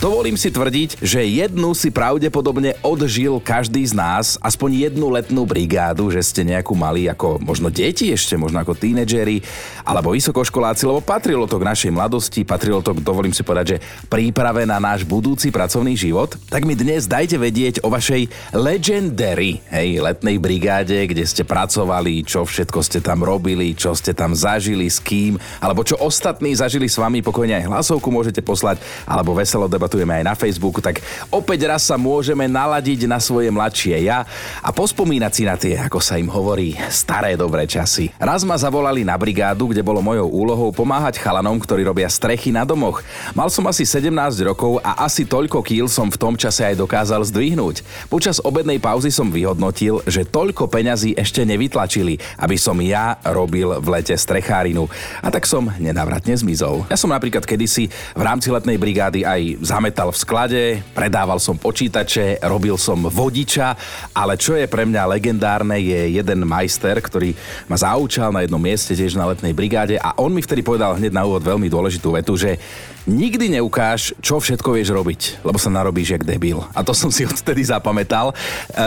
Dovolím si tvrdiť, že jednu si pravdepodobne odžil každý z nás, aspoň jednu letnú brigádu, že ste nejakú mali ako možno deti ešte, možno ako tínedžeri, alebo vysokoškoláci, lebo patrilo to k našej mladosti, patrilo to, dovolím si povedať, že príprave na náš budúci pracovný život. Tak mi dnes dajte vedieť o vašej legendary, hej, letnej brigáde, kde ste pracovali, čo všetko ste tam robili, čo ste tam zažili, s kým, alebo čo ostatní zažili s vami, pokojne aj hlasovku môžete poslať, alebo veselo debat debatujeme aj na Facebooku, tak opäť raz sa môžeme naladiť na svoje mladšie ja a pospomínať si na tie, ako sa im hovorí, staré dobré časy. Raz ma zavolali na brigádu, kde bolo mojou úlohou pomáhať chalanom, ktorí robia strechy na domoch. Mal som asi 17 rokov a asi toľko kýl som v tom čase aj dokázal zdvihnúť. Počas obednej pauzy som vyhodnotil, že toľko peňazí ešte nevytlačili, aby som ja robil v lete strecharinu. A tak som nenavratne zmizol. Ja som napríklad kedysi v rámci letnej brigády aj za zametal v sklade, predával som počítače, robil som vodiča, ale čo je pre mňa legendárne je jeden majster, ktorý ma zaučal na jednom mieste tiež na letnej brigáde a on mi vtedy povedal hneď na úvod veľmi dôležitú vetu, že nikdy neukáž, čo všetko vieš robiť, lebo sa narobíš jak debil. A to som si odtedy zapamätal. E,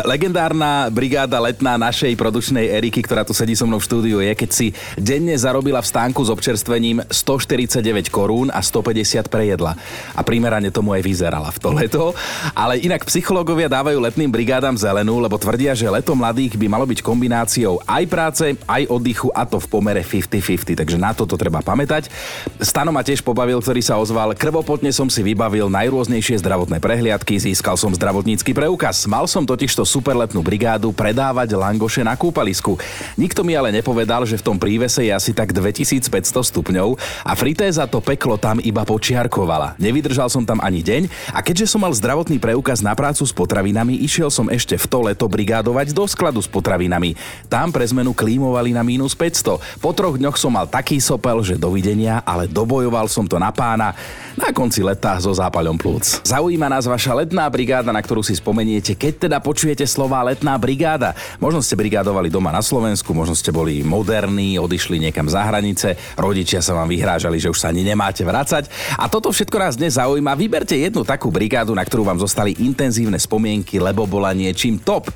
legendárna brigáda letná našej produčnej Eriky, ktorá tu sedí so mnou v štúdiu, je, keď si denne zarobila v stánku s občerstvením 149 korún a 150 prejedla. A primerane tomu aj vyzerala v to leto. Ale inak psychológovia dávajú letným brigádam zelenú, lebo tvrdia, že leto mladých by malo byť kombináciou aj práce, aj oddychu a to v pomere 50-50. Takže na toto treba pamätať. Stano ma tiež pobavil, ktorý sa ozval. Krvopotne som si vybavil najrôznejšie zdravotné prehliadky, získal som zdravotnícky preukaz. Mal som totižto superletnú brigádu predávať langoše na kúpalisku. Nikto mi ale nepovedal, že v tom prívese je asi tak 2500 stupňov a fritéza to peklo tam iba počiarkovala. Nevydržal som tam ani deň a keďže som mal zdravotný preukaz na prácu s potravinami, išiel som ešte v to leto brigádovať do skladu s potravinami. Tam pre zmenu klímovali na minus 500. Po troch dňoch som mal taký sopel, že dovidenia, ale dobojoval som to na pána na konci leta so zápaľom plúc. Zaujíma nás vaša letná brigáda, na ktorú si spomeniete, keď teda počujete slova letná brigáda. Možno ste brigádovali doma na Slovensku, možno ste boli moderní, odišli niekam za hranice, rodičia sa vám vyhrážali, že už sa ani nemáte vrácať. A toto všetko nás dnes zaujíma. Vyberte jednu takú brigádu, na ktorú vám zostali intenzívne spomienky, lebo bola niečím top.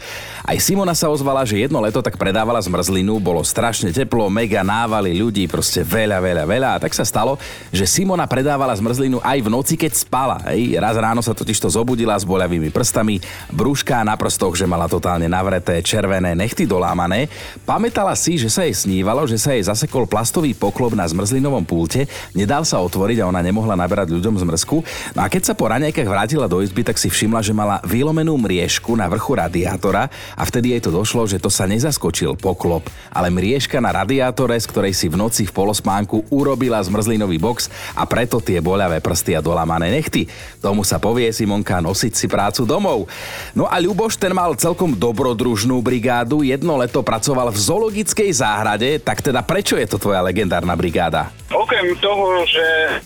Aj Simona sa ozvala, že jedno leto tak predávala zmrzlinu, bolo strašne teplo, mega návali ľudí, proste veľa, veľa, veľa. A tak sa stalo, že Simona predávala zmrzlinu aj v noci, keď spala. Hej. Raz ráno sa totiž to zobudila s boľavými prstami, brúška na prstoch, že mala totálne navreté, červené, nechty dolámané. Pamätala si, že sa jej snívalo, že sa jej zasekol plastový poklop na zmrzlinovom pulte, nedal sa otvoriť a ona nemohla naberať ľuďom zmrzku. No a keď sa po raňajkách vrátila do izby, tak si všimla, že mala vylomenú mriežku na vrchu radiátora a vtedy jej to došlo, že to sa nezaskočil poklop, ale mriežka na radiátore, z ktorej si v noci v polospánku urobila zmrzlinový box a preto tie boľavé prsty a dolamané nechty. Tomu sa povie Simonka nosiť si prácu domov. No a Ľuboš ten mal celkom dobrodružnú brigádu, jedno leto pracoval v zoologickej záhrade, tak teda prečo je to tvoja legendárna brigáda? Okrem toho, že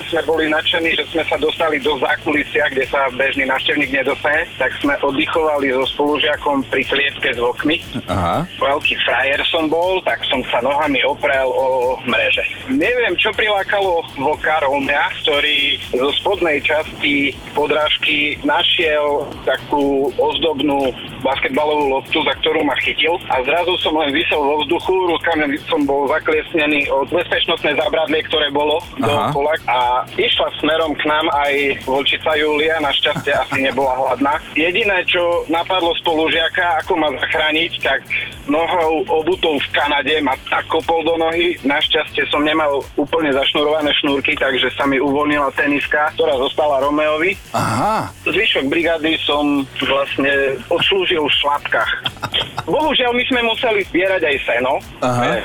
sme boli nadšení, že sme sa dostali do zákulisia, kde sa bežný návštevník nedostane, tak sme oddychovali so spolužiakom pri klietke s vokmi. Aha. Veľký frajer som bol, tak som sa nohami oprel o mreže. Neviem, čo prilákalo voka Romea, ktorý zo spodnej časti podrážky našiel takú ozdobnú basketbalovú loptu, za ktorú ma chytil a zrazu som len vysel vo vzduchu, rukami som bol zakliesnený od bezpečnostnej zábradlie, ktoré bolo dookola a išla smerom k nám aj vočica Julia, našťastie asi nebola hladná. Jediné, čo napadlo spolužiaka, ako ma zachrániť, tak nohou obutou v Kanade ma tak kopol do nohy. Našťastie som nemal úplne zašnurované šnúrky, takže sa mi uvoľnila teniska, ktorá zostala Romeovi. Aha. Zvyšok brigády som vlastne odslúžil v šlapkách. Bohužiaľ, my sme museli zbierať aj seno, Aha.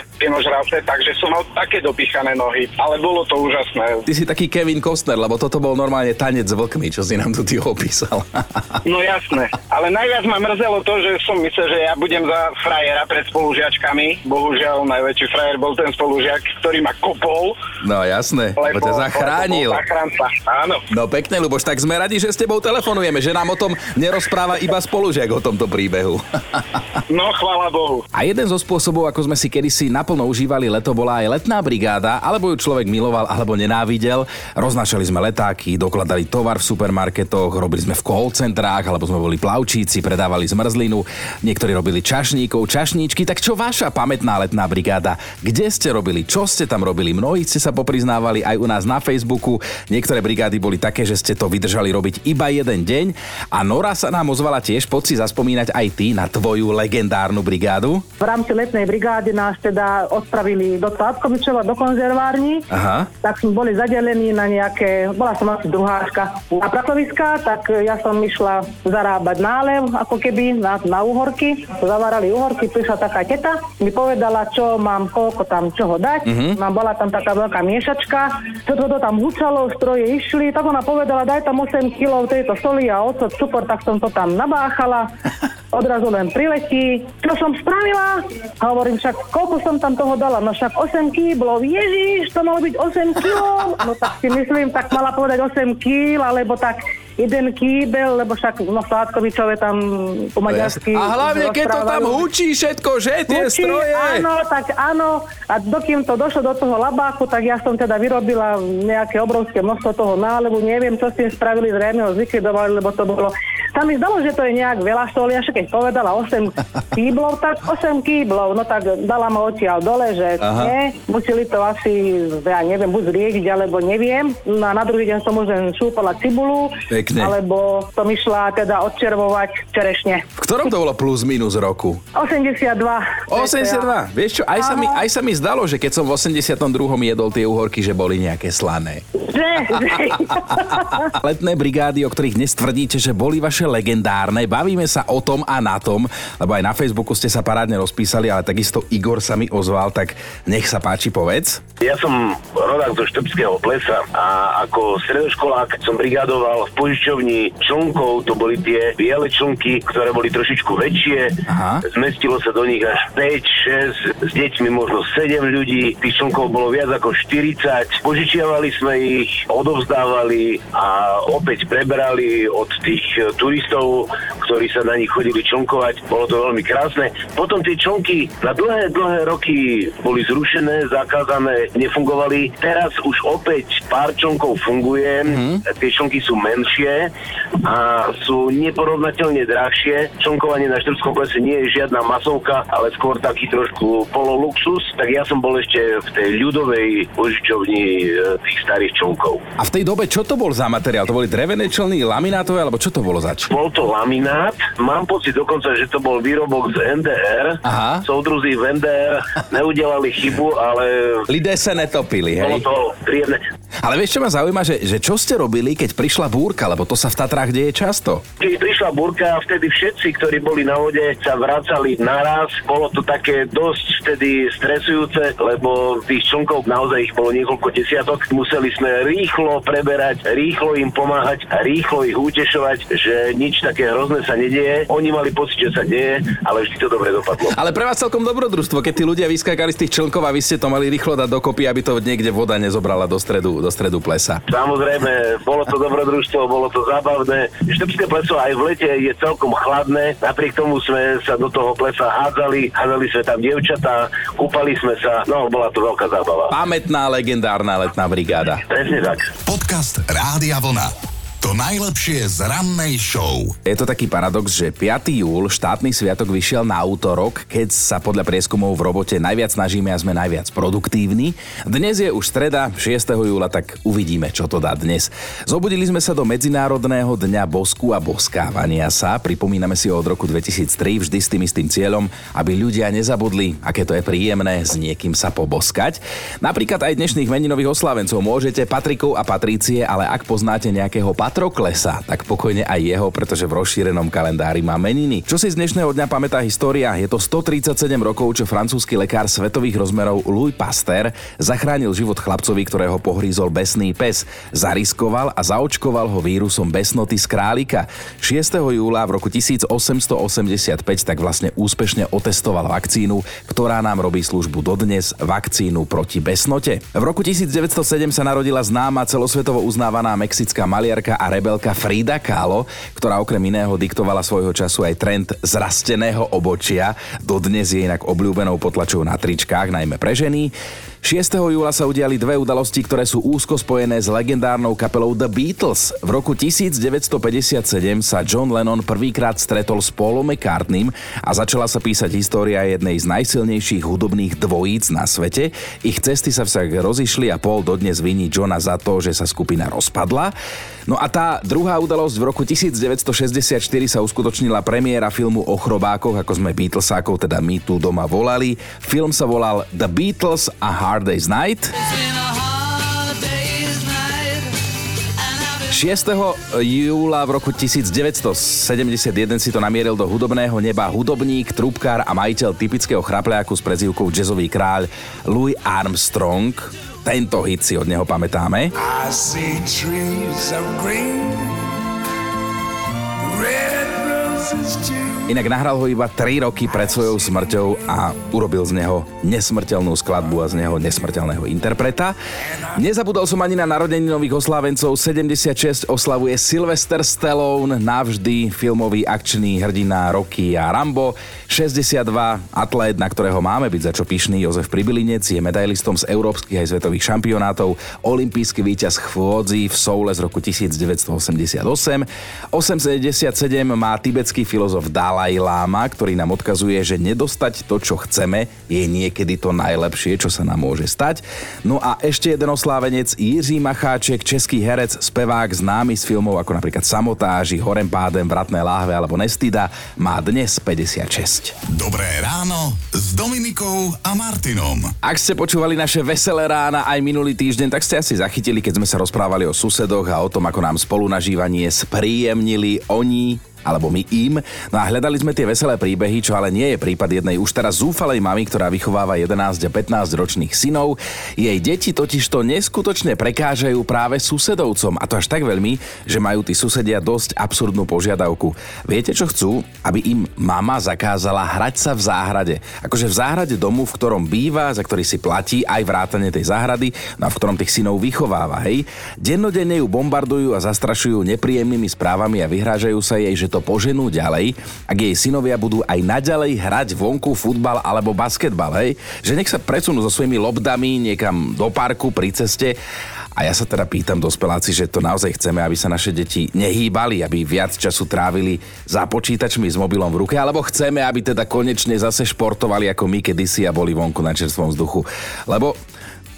takže som mal také dopichané nohy ale bolo to úžasné. Ty si taký Kevin Costner, lebo toto bol normálne tanec s vlkmi, čo si nám tu ty opísal. no jasné, ale najviac ma mrzelo to, že som myslel, že ja budem za frajera pred spolužiačkami. Bohužiaľ, najväčší frajer bol ten spolužiak, ktorý ma kopol. No jasné, lebo ťa zachránil. áno. No pekne, Luboš, tak sme radi, že s tebou telefonujeme, že nám o tom nerozpráva iba spolužiak o tomto príbehu. no, chvála Bohu. A jeden zo spôsobov, ako sme si kedysi naplno užívali leto, bola aj letná brigáda, alebo ju človek miloval, alebo nenávidel. Roznašali sme letáky, dokladali tovar v supermarketoch, robili sme v call centrách, alebo sme boli plavčíci, predávali zmrzlinu, niektorí robili čašníkov, čašníčky. Tak čo vaša pamätná letná brigáda? Kde ste robili? Čo ste tam robili? Mnohí ste sa popriznávali aj u nás na Facebooku. Niektoré brigády boli také, že ste to vydržali robiť iba jeden deň. A Nora sa nám ozvala tiež, poď si zaspomínať aj ty na tvoju legendárnu brigádu. V rámci letnej brigády nás teda odpravili do Tátkovičova, do konzervárni. Aha. Tak sme boli zadelení na nejaké, bola som asi druháčka na pracoviska, tak ja som išla zarábať nálev, ako keby na, na uhorky. Zavárali uhorky, prišla taká teta, mi povedala, čo mám, koľko tam čoho dať. Uh-huh. Mám bola tam taká veľká miešačka, čo to tam hučalo, stroje išli, tak ona povedala, daj tam 8 kg tejto soli a ocot, cukor, tak som to tam nabáchala. Odrazu len priletí. Čo som spravila? A hovorím, však koľko som tam toho dala? No však 8 kg, Ježiš, to malo byť 8 kg. No tak si myslím, tak mala povedať 8 kg, alebo tak jeden kýbel, lebo však no Sládkovičové tam po maďarsky A hlavne, keď to tam hučí všetko, že tie hučí, stroje. Áno, tak áno. A dokým to došlo do toho labáku, tak ja som teda vyrobila nejaké obrovské množstvo toho nálevu. Neviem, čo s tým spravili, zrejme ho zlikvidovali, lebo to bolo sa mi zdalo, že to je nejak veľa soli, až keď povedala 8 kýblov, tak 8 kýblov, no tak dala ma odtiaľ dole, že Aha. nie, museli to asi, ja neviem, buď zriegiť, alebo neviem. No a na druhý deň som už len šúpala cibulu, Pekne. alebo som išla teda odčervovať čerešne. V ktorom to bolo plus minus roku? 82. 82, vieš čo, aj sa, mi, aj sa mi zdalo, že keď som v 82. jedol tie uhorky, že boli nejaké slané. Že, že. Letné brigády, o ktorých dnes tvrdíte, že boli vaše legendárne. Bavíme sa o tom a na tom, lebo aj na Facebooku ste sa parádne rozpísali, ale takisto Igor sa mi ozval, tak nech sa páči, povedz. Ja som rodák zo Štrbského plesa a ako stredoškolák som brigadoval v požičovni člunkov, to boli tie biele člunky, ktoré boli trošičku väčšie. Aha. Zmestilo sa do nich až 5, 6, s deťmi možno 7 ľudí, tých člunkov bolo viac ako 40. Požičiavali sme ich, odovzdávali a opäť prebrali od tých turistov, ktorí sa na nich chodili člnkovať. Bolo to veľmi krásne. Potom tie člnky na dlhé, dlhé roky boli zrušené, zakázané, nefungovali. Teraz už opäť pár člnkov funguje. Mm. Tie člnky sú menšie a sú neporovnateľne drahšie. Člnkovanie na Štrbskom plese nie je žiadna masovka, ale skôr taký trošku pololuxus. Tak ja som bol ešte v tej ľudovej požičovni e, tých starých člnkov. A v tej dobe čo to bol za materiál? To boli drevené člny, laminátové, alebo čo to bolo zač? Bol to laminát. Mám pocit dokonca, že to bol výrobok z NDR. Aha. Soudruzí v NDR neudelali chybu, ale... Lidé sa netopili, hej? Bolo to príjemné. Ale vieš, čo ma zaujíma, že, že čo ste robili, keď prišla búrka, lebo to sa v Tatrách deje často. Keď prišla búrka, vtedy všetci, ktorí boli na vode, sa vracali naraz. Bolo to také dosť vtedy stresujúce, lebo tých člnkov naozaj ich bolo niekoľko desiatok. Museli sme rýchlo preberať, rýchlo im pomáhať rýchlo ich utešovať, že nič také hrozné sa nedieje. Oni mali pocit, že sa deje, ale vždy to dobre dopadlo. Ale pre vás celkom dobrodružstvo, keď tí ľudia vyskakali z tých člnkov a vy ste to mali rýchlo dať dokopy, aby to niekde voda nezobrala do stredu, do stredu plesa. Samozrejme, bolo to dobrodružstvo, bolo to zábavné. Štrbské pleso aj v lete je celkom chladné, napriek tomu sme sa do toho plesa hádzali, hádzali sme tam dievčatá, kúpali sme sa, no bola to veľká zábava. Pamätná legendárna letná brigáda. Presne tak. Podcast Rádia Vlna. To najlepšie z rannej show. Je to taký paradox, že 5. júl, štátny sviatok, vyšiel na útorok, keď sa podľa prieskumov v robote najviac snažíme a sme najviac produktívni. Dnes je už streda, 6. júla, tak uvidíme, čo to dá dnes. Zobudili sme sa do Medzinárodného dňa bosku a boskávania sa. Pripomíname si ho od roku 2003 vždy s tým istým cieľom, aby ľudia nezabudli, aké to je príjemné s niekým sa poboskať. Napríklad aj dnešných meninových oslávencov môžete Patrikov a Patrície, ale ak poznáte nejakého Patroklesa, tak pokojne aj jeho, pretože v rozšírenom kalendári má meniny. Čo si z dnešného dňa pamätá história? Je to 137 rokov, čo francúzsky lekár svetových rozmerov Louis Pasteur zachránil život chlapcovi, ktorého pohrízol besný pes. Zariskoval a zaočkoval ho vírusom besnoty z králika. 6. júla v roku 1885 tak vlastne úspešne otestoval vakcínu, ktorá nám robí službu dodnes, vakcínu proti besnote. V roku 1907 sa narodila známa celosvetovo uznávaná mexická maliarka a rebelka Frida Kahlo, ktorá okrem iného diktovala svojho času aj trend zrasteného obočia. Dodnes je inak obľúbenou potlačou na tričkách, najmä pre ženy. 6. júla sa udiali dve udalosti, ktoré sú úzko spojené s legendárnou kapelou The Beatles. V roku 1957 sa John Lennon prvýkrát stretol s Paulom McCartneym a začala sa písať história jednej z najsilnejších hudobných dvojíc na svete. Ich cesty sa však rozišli a Paul dodnes viní Johna za to, že sa skupina rozpadla. No a tá druhá udalosť v roku 1964 sa uskutočnila premiéra filmu o chrobákoch, ako sme Beatlesákov, teda my tu doma volali. Film sa volal The Beatles a Hard Hard Day's Night. 6. júla v roku 1971 si to namieril do hudobného neba hudobník, trubkár a majiteľ typického chrapľáku s prezývkou jazzový kráľ Louis Armstrong. Tento hit si od neho pamätáme. Green, red roses too. Inak nahral ho iba 3 roky pred svojou smrťou a urobil z neho nesmrteľnú skladbu a z neho nesmrteľného interpreta. Nezabudol som ani na narodeninových oslávencov. 76 oslavuje Sylvester Stallone, navždy filmový akčný hrdina Rocky a Rambo. 62 atlét, na ktorého máme byť za čo pyšný, Jozef Pribilinec, je medailistom z európskych aj svetových šampionátov, olimpijský víťaz chvôdzi v Soule z roku 1988. 877 má tibetský filozof Dal Dalaj Lama, ktorý nám odkazuje, že nedostať to, čo chceme, je niekedy to najlepšie, čo sa nám môže stať. No a ešte jeden oslávenec, Jiří Macháček, český herec, spevák známy z filmov ako napríklad Samotáži, Horem pádem, Vratné láhve alebo Nestida, má dnes 56. Dobré ráno s Dominikou a Martinom. Ak ste počúvali naše veselé rána aj minulý týždeň, tak ste asi zachytili, keď sme sa rozprávali o susedoch a o tom, ako nám spolunažívanie spríjemnili oni, alebo my im. No a hľadali sme tie veselé príbehy, čo ale nie je prípad jednej už teraz zúfalej mamy, ktorá vychováva 11 a 15 ročných synov. Jej deti totiž to neskutočne prekážajú práve susedovcom a to až tak veľmi, že majú tí susedia dosť absurdnú požiadavku. Viete čo chcú? Aby im mama zakázala hrať sa v záhrade. Akože v záhrade domu, v ktorom býva, za ktorý si platí aj vrátane tej záhrady, no a v ktorom tých synov vychováva, hej. Dennodenne ju bombardujú a zastrašujú nepríjemnými správami a vyhrážajú sa jej, že to poženú ďalej, ak jej synovia budú aj naďalej hrať vonku futbal alebo basketbal, hej? Že nech sa presunú so svojimi lobdami niekam do parku pri ceste a ja sa teda pýtam dospeláci, že to naozaj chceme, aby sa naše deti nehýbali, aby viac času trávili za počítačmi s mobilom v ruke, alebo chceme, aby teda konečne zase športovali ako my kedysi a boli vonku na čerstvom vzduchu. Lebo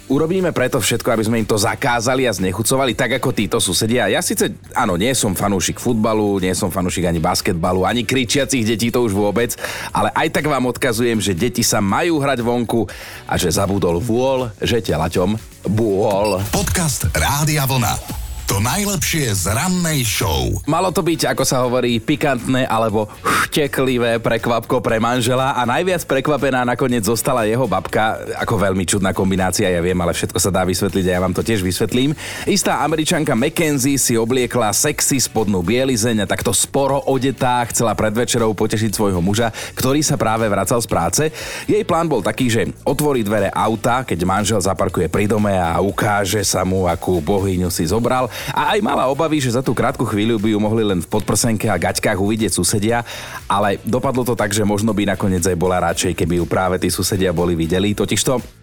Urobíme preto všetko, aby sme im to zakázali a znechucovali, tak ako títo susedia. Ja síce, áno, nie som fanúšik futbalu, nie som fanúšik ani basketbalu, ani kričiacich detí to už vôbec, ale aj tak vám odkazujem, že deti sa majú hrať vonku a že zabudol vôľ, že telaťom bôl. Podcast Rádia Vlna. Najlepšie z rannej show. Malo to byť, ako sa hovorí, pikantné alebo šteklivé prekvapko pre manžela a najviac prekvapená nakoniec zostala jeho babka. Ako veľmi čudná kombinácia, ja viem, ale všetko sa dá vysvetliť a ja vám to tiež vysvetlím. Istá američanka Mackenzie si obliekla sexy spodnú bielizeň a takto sporo odetá chcela pred večerou potešiť svojho muža, ktorý sa práve vracal z práce. Jej plán bol taký, že otvorí dvere auta, keď manžel zaparkuje pri dome a ukáže sa mu, akú bohyňu si zobral a aj mala obavy, že za tú krátku chvíľu by ju mohli len v podprsenke a gaťkách uvidieť susedia, ale dopadlo to tak, že možno by nakoniec aj bola radšej, keby ju práve tí susedia boli videli. Totižto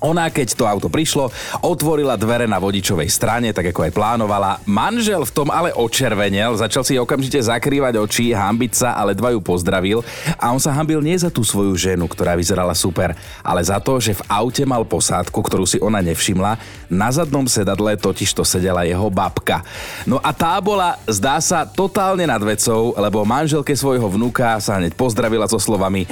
ona, keď to auto prišlo, otvorila dvere na vodičovej strane, tak ako aj plánovala. Manžel v tom ale očervenel, začal si okamžite zakrývať oči, hambiť sa, ale dva ju pozdravil. A on sa hambil nie za tú svoju ženu, ktorá vyzerala super, ale za to, že v aute mal posádku, ktorú si ona nevšimla. Na zadnom sedadle totiž to sedela jeho babka. No a tá bola, zdá sa, totálne nad vecou, lebo manželke svojho vnúka sa hneď pozdravila so slovami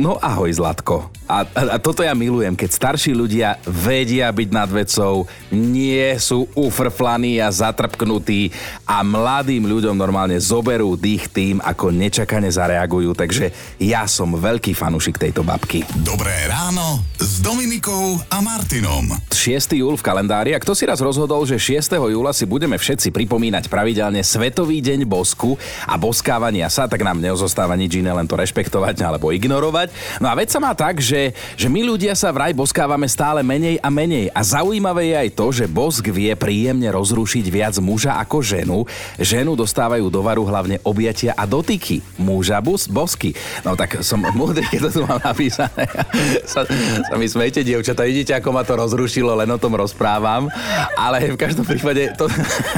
No ahoj Zlatko. A, a, a toto ja milujem, keď starší ľudia vedia byť nad vecou, nie sú ufrflaní a zatrpknutí a mladým ľuďom normálne zoberú dých tým, ako nečakane zareagujú. Takže ja som veľký fanúšik tejto babky. Dobré ráno s Dominikou a Martinom. 6. júl v kalendári a kto si raz rozhodol, že 6. júla si budeme všetci pripomínať pravidelne Svetový deň bosku a boskávania sa, tak nám neozostáva nič iné, len to rešpektovať alebo ignorovať. No a vec sa má tak, že, že my ľudia sa vraj boskávame stále menej a menej. A zaujímavé je aj to, že bosk vie príjemne rozrušiť viac muža ako ženu. Ženu dostávajú do varu hlavne objatia a dotyky. Muža bus, bosky. No tak som múdry, keď to tu mám napísané. sa, sa mi smejte, dievčata, vidíte, ako ma to rozrušilo, len o tom rozprávam. Ale v každom prípade to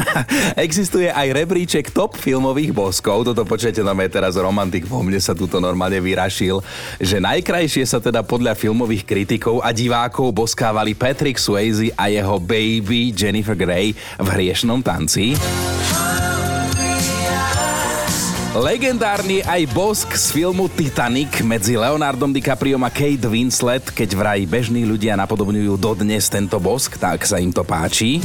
existuje aj rebríček top filmových boskov. Toto počujete, no teraz romantik vo mne sa tuto normálne vyrašil, že najkrajšie sa teda podľa filmových kritikov a divákov boskávali Patrick Swayze a jeho baby Jennifer Grey v hriešnom tanci. Legendárny aj bosk z filmu Titanic medzi Leonardom DiCapriom a Kate Winslet, keď vraj bežní ľudia napodobňujú dodnes tento bosk, tak sa im to páči.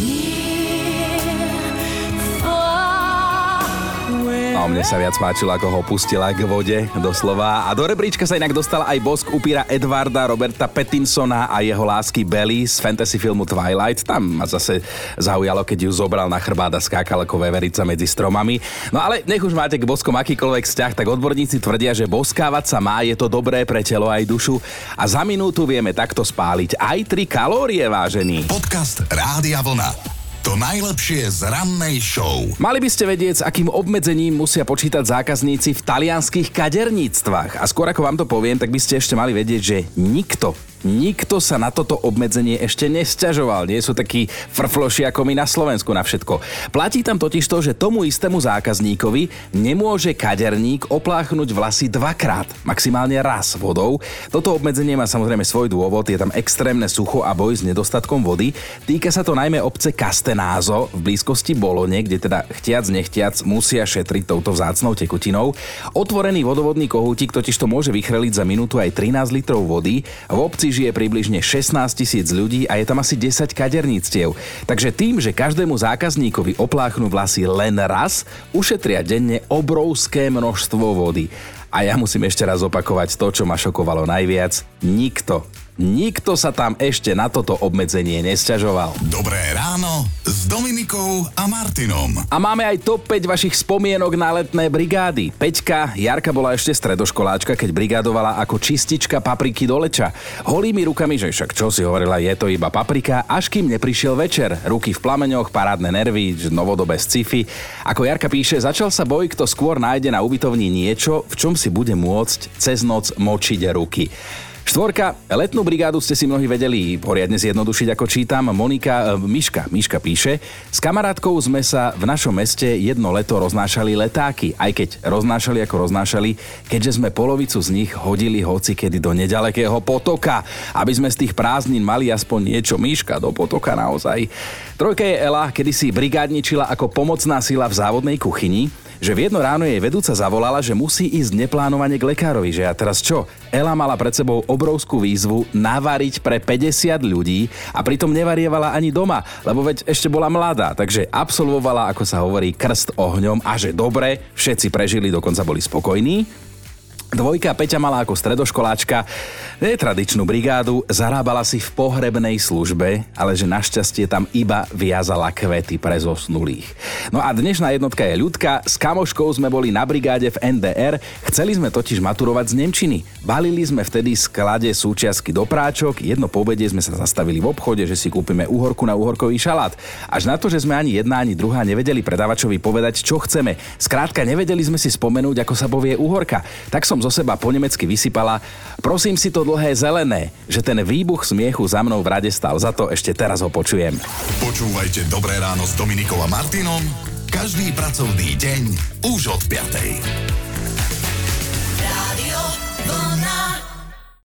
No, mne sa viac páčilo, ako ho pustila k vode, doslova. A do rebríčka sa inak dostal aj bosk upíra Edvarda Roberta Pattinsona a jeho lásky Belly z fantasy filmu Twilight. Tam ma zase zaujalo, keď ju zobral na chrbát a skákal ako veverica medzi stromami. No ale nech už máte k boskom akýkoľvek vzťah, tak odborníci tvrdia, že boskávať sa má, je to dobré pre telo aj dušu. A za minútu vieme takto spáliť aj 3 kalórie, vážený. Podcast Rádia Vlna. To najlepšie z rannej show. Mali by ste vedieť, s akým obmedzením musia počítať zákazníci v talianských kaderníctvách. A skôr ako vám to poviem, tak by ste ešte mali vedieť, že nikto Nikto sa na toto obmedzenie ešte nesťažoval. Nie sú takí frfloši ako my na Slovensku na všetko. Platí tam totiž to, že tomu istému zákazníkovi nemôže kaderník opláchnuť vlasy dvakrát, maximálne raz vodou. Toto obmedzenie má samozrejme svoj dôvod, je tam extrémne sucho a boj s nedostatkom vody. Týka sa to najmä obce Castenázo v blízkosti Bolone, kde teda chtiac nechtiac musia šetriť touto vzácnou tekutinou. Otvorený vodovodný kohútik totiž to môže vychreliť za minútu aj 13 litrov vody. V obci žije približne 16 tisíc ľudí a je tam asi 10 kaderníctiev. Takže tým, že každému zákazníkovi opláchnú vlasy len raz, ušetria denne obrovské množstvo vody. A ja musím ešte raz opakovať to, čo ma šokovalo najviac. Nikto Nikto sa tam ešte na toto obmedzenie nesťažoval. Dobré ráno s Dominikou a Martinom. A máme aj top 5 vašich spomienok na letné brigády. Peťka, Jarka bola ešte stredoškoláčka, keď brigádovala ako čistička papriky do leča. Holými rukami, že však čo si hovorila, je to iba paprika, až kým neprišiel večer. Ruky v plameňoch, parádne nervy, novodobé sci-fi. Ako Jarka píše, začal sa boj, kto skôr nájde na ubytovni niečo, v čom si bude môcť cez noc močiť ruky. Štvorka, letnú brigádu ste si mnohí vedeli poriadne zjednodušiť, ako čítam. Monika, e, Miška, Miška píše, s kamarátkou sme sa v našom meste jedno leto roznášali letáky, aj keď roznášali ako roznášali, keďže sme polovicu z nich hodili hoci kedy do nedalekého potoka, aby sme z tých prázdnin mali aspoň niečo Miška do potoka naozaj. Trojka je Ela, kedy si brigádničila ako pomocná sila v závodnej kuchyni že v jedno ráno jej vedúca zavolala, že musí ísť neplánovane k lekárovi, že a teraz čo? Ela mala pred sebou obrovskú výzvu navariť pre 50 ľudí a pritom nevarievala ani doma, lebo veď ešte bola mladá, takže absolvovala, ako sa hovorí, krst ohňom a že dobre, všetci prežili, dokonca boli spokojní. Dvojka Peťa mala ako stredoškoláčka netradičnú brigádu, zarábala si v pohrebnej službe, ale že našťastie tam iba viazala kvety pre zosnulých. No a dnešná jednotka je ľudka, s kamoškou sme boli na brigáde v NDR, chceli sme totiž maturovať z Nemčiny. Balili sme vtedy sklade súčiastky do práčok, jedno po obede sme sa zastavili v obchode, že si kúpime uhorku na uhorkový šalát. Až na to, že sme ani jedna, ani druhá nevedeli predavačovi povedať, čo chceme. Skrátka, nevedeli sme si spomenúť, ako sa povie uhorka. Tak som zo seba po nemecky vysypala. Prosím si to dlhé zelené, že ten výbuch smiechu za mnou v rade stal. Za to ešte teraz ho počujem. Počúvajte Dobré ráno s Dominikom a Martinom každý pracovný deň už od 5.